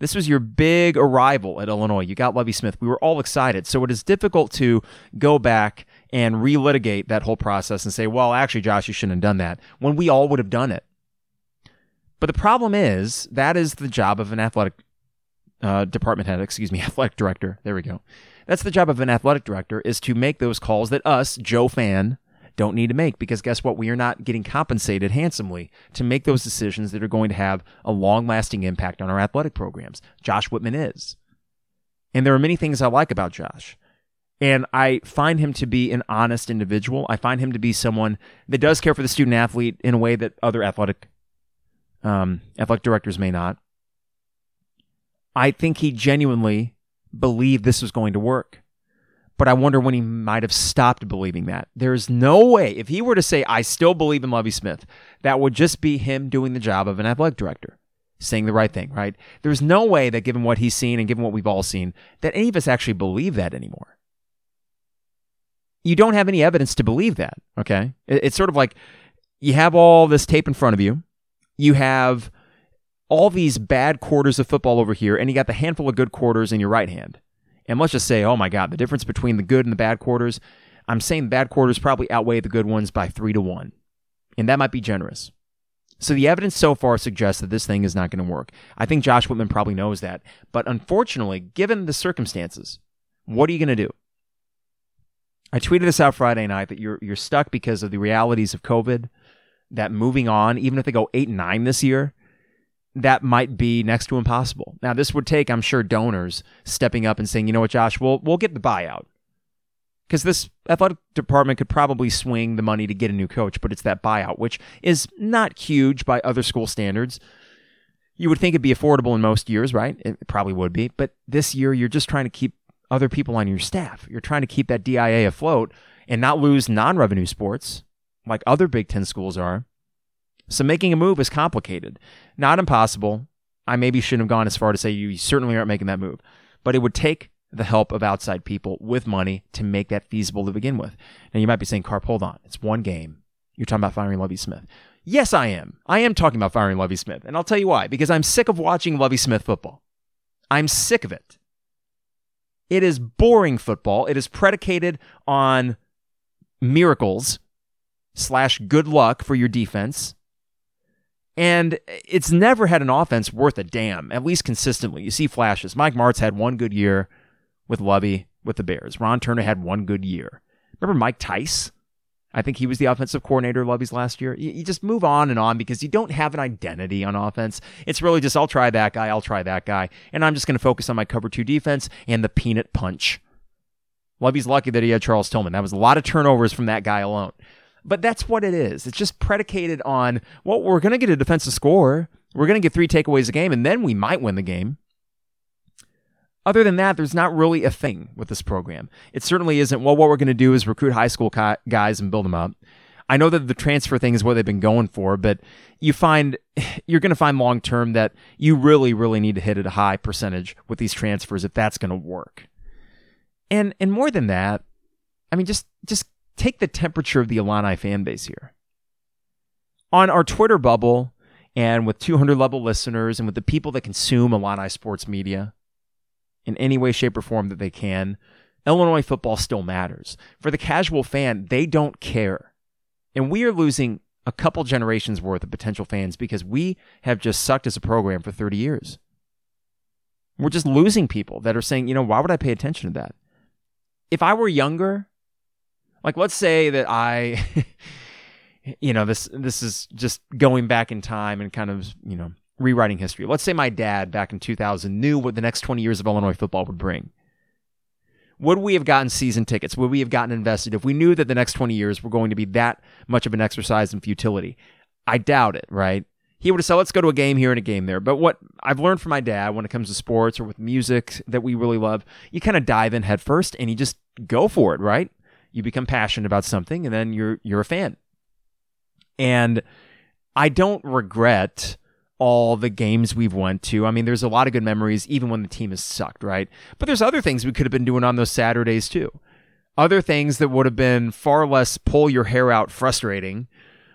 This was your big arrival at Illinois. You got Lovie Smith. We were all excited. So it is difficult to go back and relitigate that whole process and say, well, actually, Josh, you shouldn't have done that when we all would have done it. But the problem is that is the job of an athletic uh, department head, excuse me, athletic director. There we go. That's the job of an athletic director is to make those calls that us, Joe fan, don't need to make because guess what? We are not getting compensated handsomely to make those decisions that are going to have a long lasting impact on our athletic programs. Josh Whitman is. And there are many things I like about Josh. And I find him to be an honest individual. I find him to be someone that does care for the student athlete in a way that other athletic um, athletic directors may not. I think he genuinely believed this was going to work but I wonder when he might have stopped believing that. There's no way, if he were to say, I still believe in Lovie Smith, that would just be him doing the job of an athletic director, saying the right thing, right? There's no way that given what he's seen and given what we've all seen, that any of us actually believe that anymore. You don't have any evidence to believe that, okay? It's sort of like you have all this tape in front of you, you have all these bad quarters of football over here, and you got the handful of good quarters in your right hand. And let's just say, oh my God, the difference between the good and the bad quarters, I'm saying bad quarters probably outweigh the good ones by three to one. And that might be generous. So the evidence so far suggests that this thing is not going to work. I think Josh Whitman probably knows that. But unfortunately, given the circumstances, what are you going to do? I tweeted this out Friday night that you're you're stuck because of the realities of COVID. That moving on, even if they go eight and nine this year, that might be next to impossible. Now, this would take, I'm sure, donors stepping up and saying, you know what, Josh, we'll we'll get the buyout because this athletic department could probably swing the money to get a new coach, but it's that buyout, which is not huge by other school standards. You would think it'd be affordable in most years, right? It probably would be, but this year you're just trying to keep other people on your staff. You're trying to keep that DIA afloat and not lose non-revenue sports like other Big Ten schools are. So making a move is complicated, not impossible. I maybe shouldn't have gone as far to say you certainly aren't making that move, but it would take the help of outside people with money to make that feasible to begin with. Now you might be saying, Carp, hold on. It's one game. You're talking about firing Lovie Smith. Yes, I am. I am talking about firing Lovie Smith. And I'll tell you why. Because I'm sick of watching Lovie Smith football. I'm sick of it. It is boring football. It is predicated on miracles slash good luck for your defense. And it's never had an offense worth a damn, at least consistently. You see flashes. Mike Martz had one good year with Lovie with the Bears. Ron Turner had one good year. Remember Mike Tice? I think he was the offensive coordinator of Lovie's last year. You, you, just move on and on because you don't have an identity on offense. It's really just I'll try that guy, I'll try that guy, and I'm just going to focus on my cover two defense and the peanut punch. Lovie's lucky that he had Charles Tillman. That was a lot of turnovers from that guy alone. But that's what it is. It's just predicated on well, we're going to get a defensive score. We're going to get three takeaways a game, and then we might win the game. Other than that, there's not really a thing with this program. It certainly isn't, well, what we're going to do is recruit high school guys and build them up. I know that the transfer thing is what they've been going for, but you find you're going to find long term that you really, really need to hit at a high percentage with these transfers if that's going to work. And and more than that, I mean, just just take the temperature of the Illini fan base here. On our Twitter bubble, and with 200 level listeners, and with the people that consume Illini sports media, in any way, shape, or form that they can, Illinois football still matters. For the casual fan, they don't care. And we are losing a couple generations worth of potential fans because we have just sucked as a program for 30 years. We're just losing people that are saying, you know, why would I pay attention to that? If I were younger, like let's say that I you know, this this is just going back in time and kind of, you know, rewriting history. Let's say my dad back in 2000 knew what the next 20 years of Illinois football would bring. Would we have gotten season tickets? Would we have gotten invested if we knew that the next 20 years were going to be that much of an exercise in futility? I doubt it, right? He would have said, let's go to a game here and a game there. But what I've learned from my dad when it comes to sports or with music that we really love, you kind of dive in headfirst and you just go for it, right? You become passionate about something and then you're you're a fan. And I don't regret all the games we've went to. I mean, there's a lot of good memories, even when the team has sucked, right? But there's other things we could have been doing on those Saturdays too. Other things that would have been far less pull your hair out frustrating.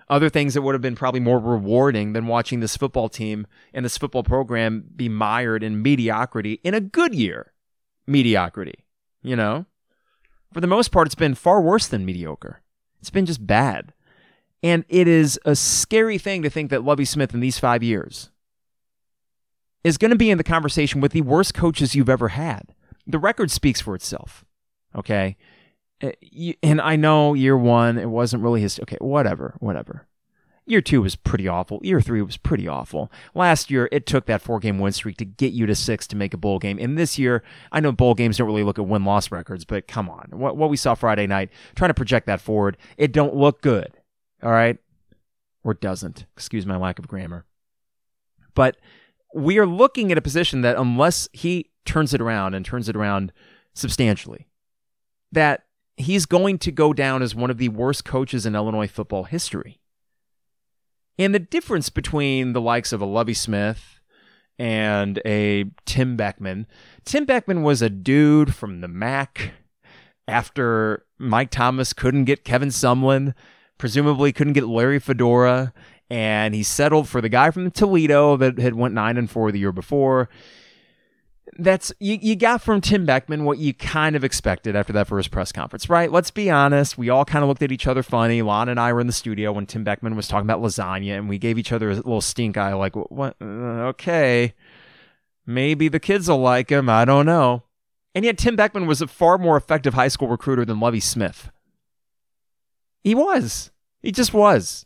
Other things that would have been probably more rewarding than watching this football team and this football program be mired in mediocrity in a good year. Mediocrity, you know? For the most part, it's been far worse than mediocre. It's been just bad. And it is a scary thing to think that Lovie Smith in these five years is going to be in the conversation with the worst coaches you've ever had. The record speaks for itself. Okay. Uh, and I know year one, it wasn't really his. Okay, whatever, whatever. Year two was pretty awful. Year three was pretty awful. Last year, it took that four game win streak to get you to six to make a bowl game. And this year, I know bowl games don't really look at win loss records, but come on. What, what we saw Friday night, trying to project that forward, it don't look good. All right. Or doesn't. Excuse my lack of grammar. But we are looking at a position that, unless he turns it around and turns it around substantially, that he's going to go down as one of the worst coaches in Illinois football history. And the difference between the likes of a Lovie Smith and a Tim Beckman, Tim Beckman was a dude from the MAC after Mike Thomas couldn't get Kevin Sumlin presumably couldn't get Larry Fedora, and he settled for the guy from Toledo that had went nine and four the year before. That's you, you got from Tim Beckman what you kind of expected after that first press conference, right? Let's be honest. We all kind of looked at each other funny. Lon and I were in the studio when Tim Beckman was talking about lasagna, and we gave each other a little stink eye, like, "What? Uh, okay, maybe the kids will like him. I don't know." And yet, Tim Beckman was a far more effective high school recruiter than Lovie Smith. He was. He just was.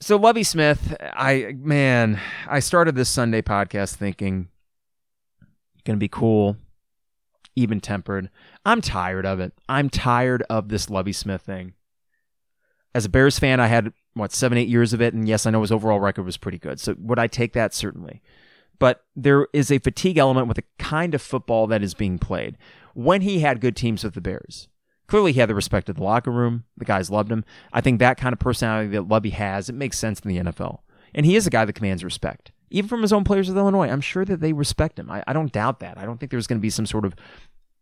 So Lovie Smith, I man, I started this Sunday podcast thinking gonna be cool, even tempered. I'm tired of it. I'm tired of this Lovie Smith thing. As a Bears fan, I had what seven, eight years of it, and yes, I know his overall record was pretty good. So would I take that? Certainly. But there is a fatigue element with the kind of football that is being played. When he had good teams with the Bears, Clearly, he had the respect of the locker room. The guys loved him. I think that kind of personality that Lovie has, it makes sense in the NFL. And he is a guy that commands respect, even from his own players with Illinois. I'm sure that they respect him. I, I don't doubt that. I don't think there's going to be some sort of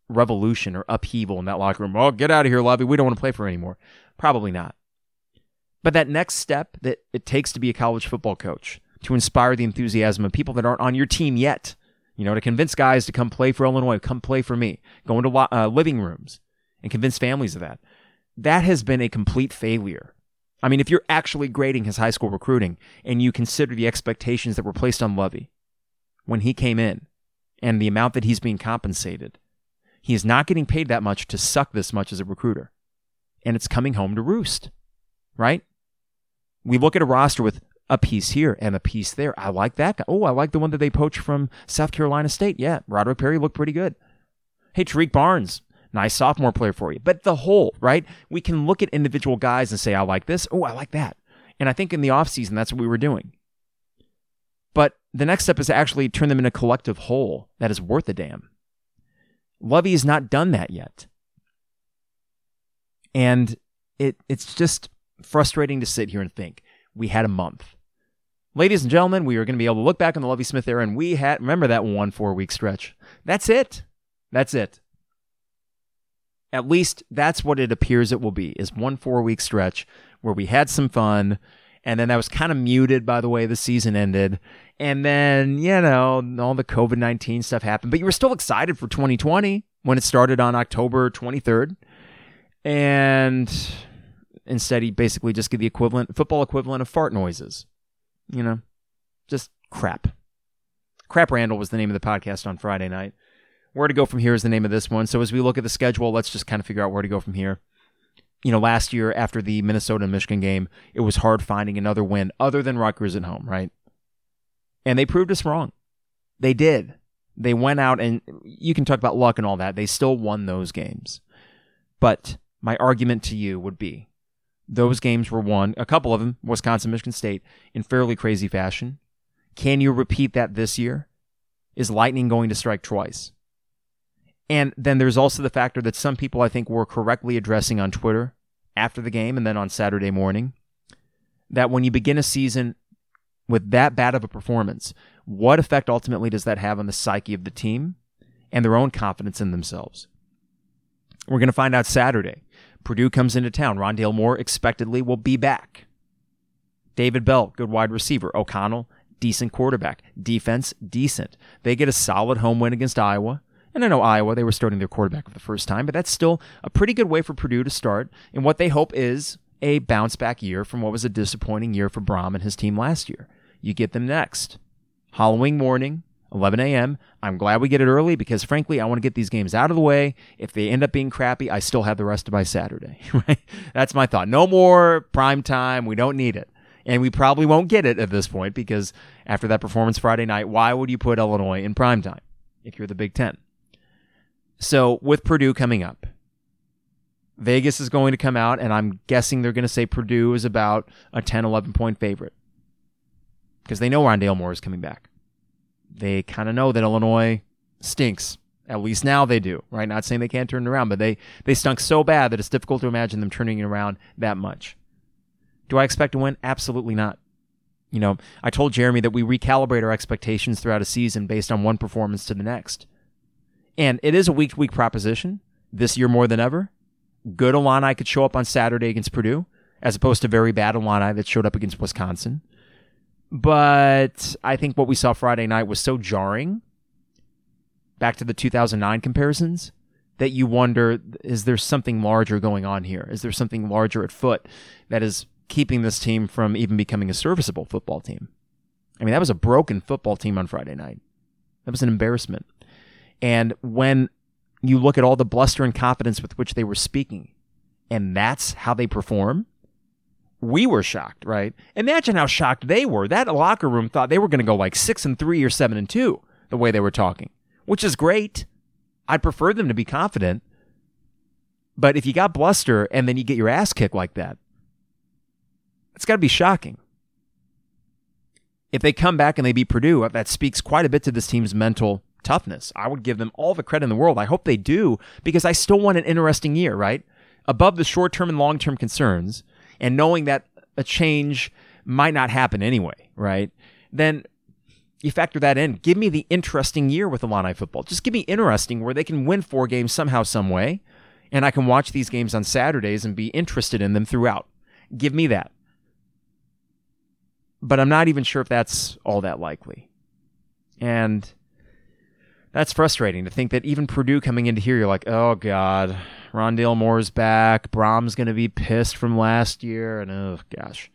revolution or upheaval in that locker room. Oh, get out of here, Lovie. We don't want to play for anymore. Probably not. But that next step that it takes to be a college football coach, to inspire the enthusiasm of people that aren't on your team yet, you know, to convince guys to come play for Illinois, come play for me, go into uh, living rooms, and convince families of that. That has been a complete failure. I mean, if you're actually grading his high school recruiting and you consider the expectations that were placed on Lovie when he came in and the amount that he's being compensated, he is not getting paid that much to suck this much as a recruiter. And it's coming home to roost, right? We look at a roster with a piece here and a piece there. I like that guy. Oh, I like the one that they poached from South Carolina State. Yeah, Roderick Perry looked pretty good. Hey, Tarique Barnes, Nice sophomore player for you. But the whole, right? We can look at individual guys and say, I like this. Oh, I like that. And I think in the offseason, that's what we were doing. But the next step is to actually turn them into a collective whole that is worth a damn. Lovie has not done that yet. And it it's just frustrating to sit here and think we had a month. Ladies and gentlemen, we are going to be able to look back on the Lovie Smith era and we had remember that one four week stretch. That's it. That's it. At least that's what it appears it will be is one four week stretch where we had some fun and then that was kind of muted by the way the season ended. And then, you know, all the COVID 19 stuff happened, but you were still excited for 2020 when it started on October 23rd. And instead, he basically just gave the equivalent, football equivalent of fart noises. You know, just crap. Crap Randall was the name of the podcast on Friday night. Where to go from here is the name of this one. So as we look at the schedule, let's just kind of figure out where to go from here. You know, last year after the Minnesota and Michigan game, it was hard finding another win other than Rutgers at home, right? And they proved us wrong. They did. They went out and you can talk about luck and all that. They still won those games. But my argument to you would be those games were won, a couple of them, Wisconsin, Michigan State, in fairly crazy fashion. Can you repeat that this year? Is lightning going to strike twice? And then there's also the factor that some people I think were correctly addressing on Twitter after the game and then on Saturday morning that when you begin a season with that bad of a performance, what effect ultimately does that have on the psyche of the team and their own confidence in themselves? We're going to find out Saturday. Purdue comes into town. Rondale Moore expectedly will be back. David Bell, good wide receiver. O'Connell, decent quarterback. Defense, decent. They get a solid home win against Iowa. And I know Iowa, they were starting their quarterback for the first time, but that's still a pretty good way for Purdue to start And what they hope is a bounce back year from what was a disappointing year for Brohm and his team last year. You get them next. Halloween morning, 11 a.m. I'm glad we get it early because, frankly, I want to get these games out of the way. If they end up being crappy, I still have the rest of my Saturday. That's my thought. No more prime time. We don't need it. And we probably won't get it at this point because after that performance Friday night, why would you put Illinois in prime time if you're the Big Ten? So with Purdue coming up, Vegas is going to come out, and I'm guessing they're going to say Purdue is about a 10, 11 point favorite because they know Rondale Moore is coming back. They kind of know that Illinois stinks. At least now they do, right? Not saying they can't turn it around, but they, they stunk so bad that it's difficult to imagine them turning it around that much. Do I expect to win? Absolutely not. You know, I told Jeremy that we recalibrate our expectations throughout a season based on one performance to the next. And it is a week to week proposition this year more than ever. Good Illini could show up on Saturday against Purdue, as opposed to very bad Illini that showed up against Wisconsin. But I think what we saw Friday night was so jarring, back to the 2009 comparisons, that you wonder is there something larger going on here? Is there something larger at foot that is keeping this team from even becoming a serviceable football team? I mean, that was a broken football team on Friday night. That was an embarrassment. And when you look at all the bluster and confidence with which they were speaking, and that's how they perform, we were shocked, right? Imagine how shocked they were. That locker room thought they were going to go like six and three or seven and two, the way they were talking, which is great. I'd prefer them to be confident. But if you got bluster and then you get your ass kicked like that, it's got to be shocking. If they come back and they beat Purdue, that speaks quite a bit to this team's mental toughness. I would give them all the credit in the world. I hope they do because I still want an interesting year, right? Above the short term and long term concerns, and knowing that a change might not happen anyway, right? Then you factor that in. Give me the interesting year with Illini football. Just give me interesting where they can win four games somehow, some way, and I can watch these games on Saturdays and be interested in them throughout. Give me that. But I'm not even sure if that's all that likely. And that's frustrating to think that even Purdue coming into here, you're like, oh God, Rondale Moore's back. Brohm's to be pissed from last year. And oh gosh.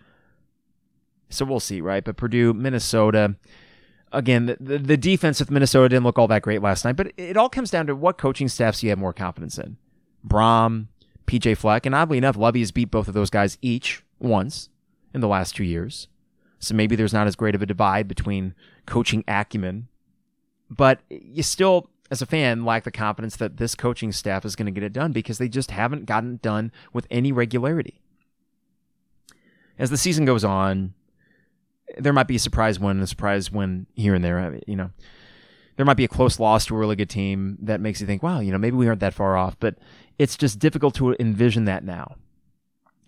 So we'll see, right? But Purdue, Minnesota, again, the, the, defense with Minnesota didn't look all that great last night, but it, it all comes down to what coaching staffs you have more confidence in. Brom, PJ Fleck, and oddly enough, Lovie has beat both of those guys each once in the last two years. So maybe there's not as great of a divide between coaching acumen, but you still, as a fan, lack the confidence that this coaching staff is going to get it done because they just haven't gotten it done with any regularity. As the season goes on, there might be a surprise win, and a surprise win here and there. Uh, you know, there might be a close loss to a really good team that makes you think, wow, you know, maybe we aren't that far off. But it's just difficult to envision that now.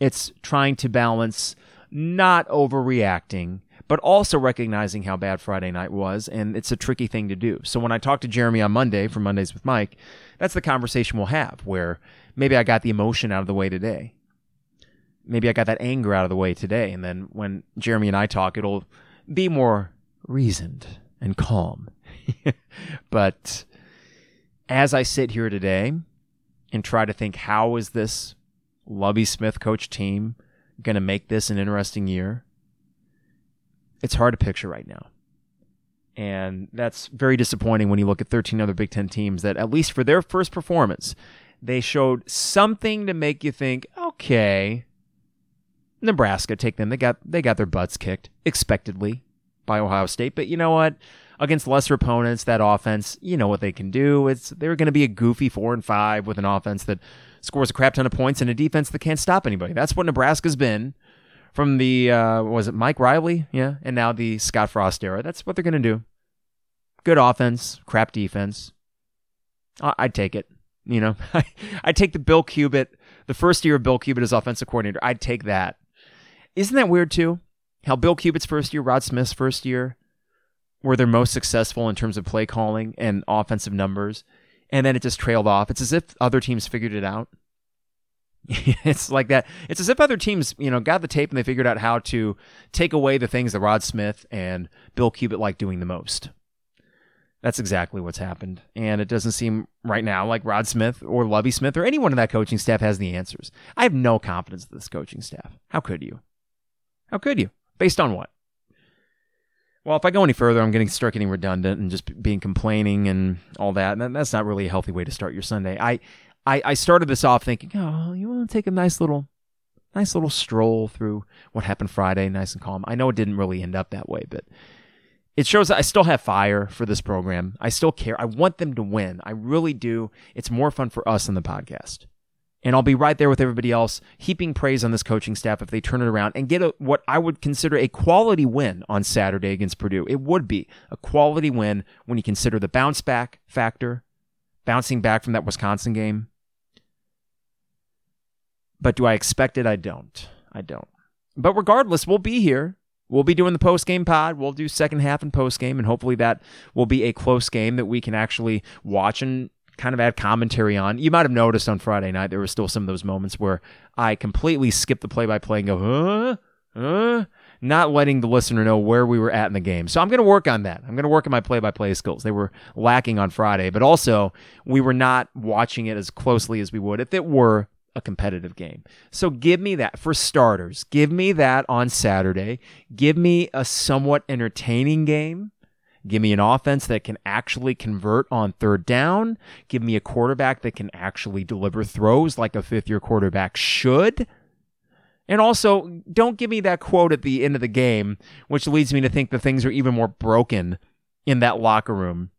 It's trying to balance not overreacting, but also recognizing how bad Friday night was. And it's a tricky thing to do. So when I talk to Jeremy on Monday for Mondays with Mike, that's the conversation we'll have where maybe I got the emotion out of the way today maybe I got that anger out of the way today. And then when Jeremy and I talk, it'll be more reasoned and calm. but as I sit here today and try to think, how is this Lovie Smith coach team going to make this an interesting year? It's hard to picture right now. And that's very disappointing when you look at 13 other Big Ten teams that, at least for their first performance, they showed something to make you think, okay, Nebraska, take them. They got they got their butts kicked expectedly by Ohio State, but you know what? Against lesser opponents, that offense, you know what they can do. It's they're going to be a goofy four and five with an offense that scores a crap ton of points and a defense that can't stop anybody. That's what Nebraska's been from the uh, was it Mike Riley, yeah, and now the Scott Frost era. That's what they're going to do. Good offense, crap defense. I'd take it. You know, I'd take the Bill Cubit, the first year of Bill Cubit as offensive coordinator. I'd take that isn't that weird too? How Bill Cubit's first year, Rod Smith's first year, were their most successful in terms of play calling and offensive numbers, and then it just trailed off. It's as if other teams figured it out. it's like that. It's as if other teams, you know, got the tape and they figured out how to take away the things that Rod Smith and Bill Cubit like doing the most. That's exactly what's happened. And it doesn't seem right now like Rod Smith or Lovie Smith or anyone in that coaching staff has the answers. I have no confidence in this coaching staff. How could you? How could you? Based on what? Well, if I go any further, I'm getting start getting redundant and just being complaining and all that. And that's not really a healthy way to start your Sunday. I, I, I started this off thinking, oh, you want to take a nice little, nice little stroll through what happened Friday, nice and calm. I know it didn't really end up that way, but it shows that I still have fire for this program. I still care. I want them to win. I really do. It's more fun for us in the podcast. And I'll be right there with everybody else, heaping praise on this coaching staff if they turn it around and get a, what I would consider a quality win on Saturday against Purdue. It would be a quality win when you consider the bounce back factor, bouncing back from that Wisconsin game. But do I expect it? I don't. I don't. But regardless, we'll be here. We'll be doing the post game pod. We'll do second half and post game, and hopefully that will be a close game that we can actually watch and kind of add commentary on. You might have noticed on Friday night there were still some of those moments where I completely skipped the play by play and go, huh? Huh? not letting the listener know where we were at in the game. So I'm going to work on that. I'm going to work on my play by play skills. They were lacking on Friday, but also we were not watching it as closely as we would if it were a competitive game. So give me that for starters. Give me that on Saturday. Give me a somewhat entertaining game. Give me an offense that can actually convert on third down. Give me a quarterback that can actually deliver throws like a fifth year quarterback should. And also, don't give me that quote at the end of the game, which leads me to think that things are even more broken in that locker room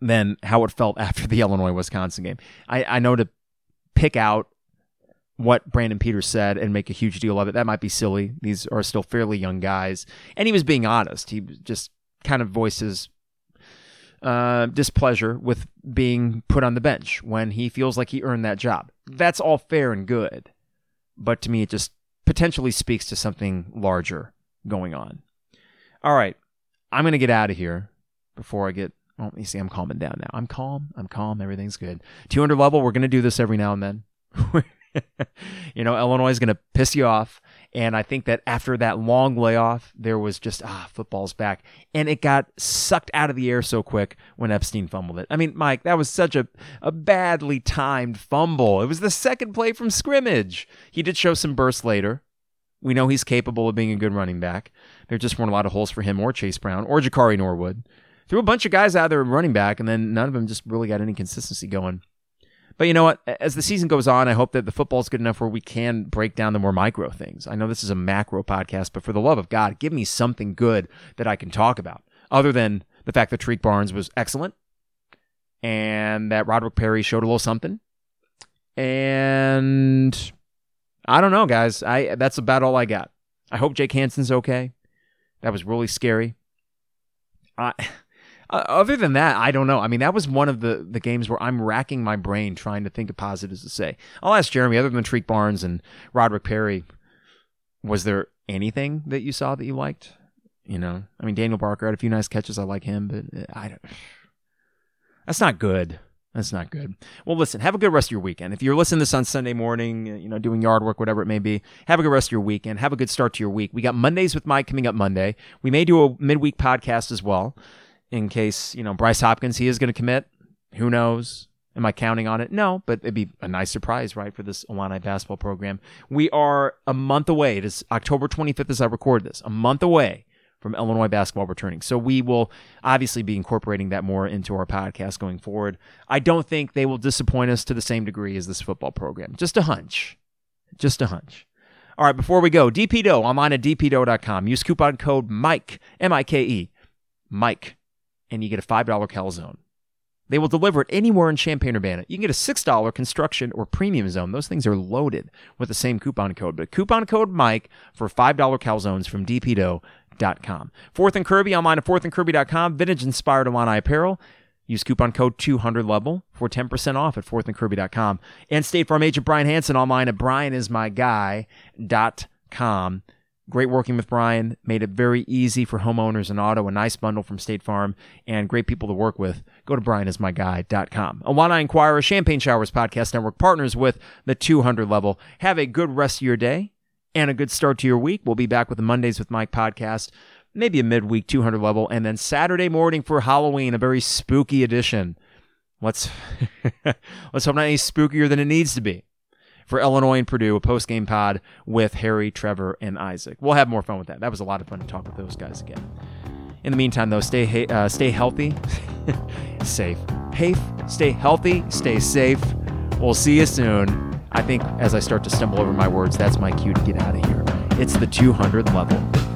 than how it felt after the Illinois Wisconsin game. I, I know to pick out what Brandon Peters said and make a huge deal of it. That might be silly. These are still fairly young guys. And he was being honest. He just kind of voices uh, displeasure with being put on the bench when he feels like he earned that job. That's all fair and good. But to me, it just potentially speaks to something larger going on. All right. I'm going to get out of here before I get. Well, you see, I'm calming down now. I'm calm. I'm calm. Everything's good. 200 level, we're going to do this every now and then. you know, Illinois is going to piss you off. And I think that after that long layoff, there was just, ah, football's back. And it got sucked out of the air so quick when Epstein fumbled it. I mean, Mike, that was such a, a badly timed fumble. It was the second play from scrimmage. He did show some bursts later. We know he's capable of being a good running back. There just weren't a lot of holes for him or Chase Brown or Jakari Norwood. Threw a bunch of guys out there running back, and then none of them just really got any consistency going. But you know what? As the season goes on, I hope that the football's good enough where we can break down the more micro things. I know this is a macro podcast, but for the love of God, give me something good that I can talk about other than the fact that Tarique Barnes was excellent and that Roderick Perry showed a little something. And I don't know, guys. I that's about all I got. I hope Jake Hansen's okay. That was really scary. I uh, other than that, I don't know. I mean, that was one of the, the games where I'm racking my brain trying to think of positives to say. I'll ask Jeremy, other than Tarique Barnes and Roderick Perry, was there anything that you saw that you liked? You know, I mean, Daniel Barker had a few nice catches. I like him, but uh, I don't. That's not good. That's not good. Well, listen, have a good rest of your weekend. If you're listening to this on Sunday morning, you know, doing yard work, whatever it may be, have a good rest of your weekend. Have a good start to your week. We got Mondays with Mike coming up Monday. We may do a midweek podcast as well in case, you know, Bryce Hopkins, he is going to commit. Who knows? Am I counting on it? No, but it'd be a nice surprise, right, for this Illini basketball program. We are a month away. It is October 25th as I record this, a month away from Illinois basketball returning. So we will obviously be incorporating that more into our podcast going forward. I don't think they will disappoint us to the same degree as this football program. Just a hunch. Just a hunch. All right, before we go, DP Dough online at dpdough.com. Use coupon code MIKE, M I K E, Mike and you get a $5 calzone. They will deliver it anywhere in Champaign-Urbana. You can get a $6 construction or premium zone. Those things are loaded with the same coupon code. But coupon code Mike for $5 calzones from dpdough.com. Fourth and Kirby online at fourthandkirby.com. Vintage inspired Illini apparel. Use coupon code 200level for 10% off at fourthandkirby.com. And State Farm agent Brian Hanson online at brianismyguy.com. Great working with Brian, made it very easy for homeowners and auto, a nice bundle from State Farm, and great people to work with. Go to brianismyguy.com. Illini Inquirer, Champagne Showers Podcast Network partners with the 200 level. Have a good rest of your day and a good start to your week. We'll be back with the Mondays with Mike podcast, maybe a midweek 200 level, and then Saturday morning for Halloween, a very spooky edition. Let's let's hope not any spookier than it needs to be for Illinois and Purdue, a post game pod with Harry, Trevor, and Isaac. We'll have more fun with that. That was a lot of fun to talk with those guys again. In the meantime, though, stay uh, stay healthy, safe, safe, stay healthy, stay safe. We'll see you soon. I think as I start to stumble over my words, that's my cue to get out of here. It's the 200 level.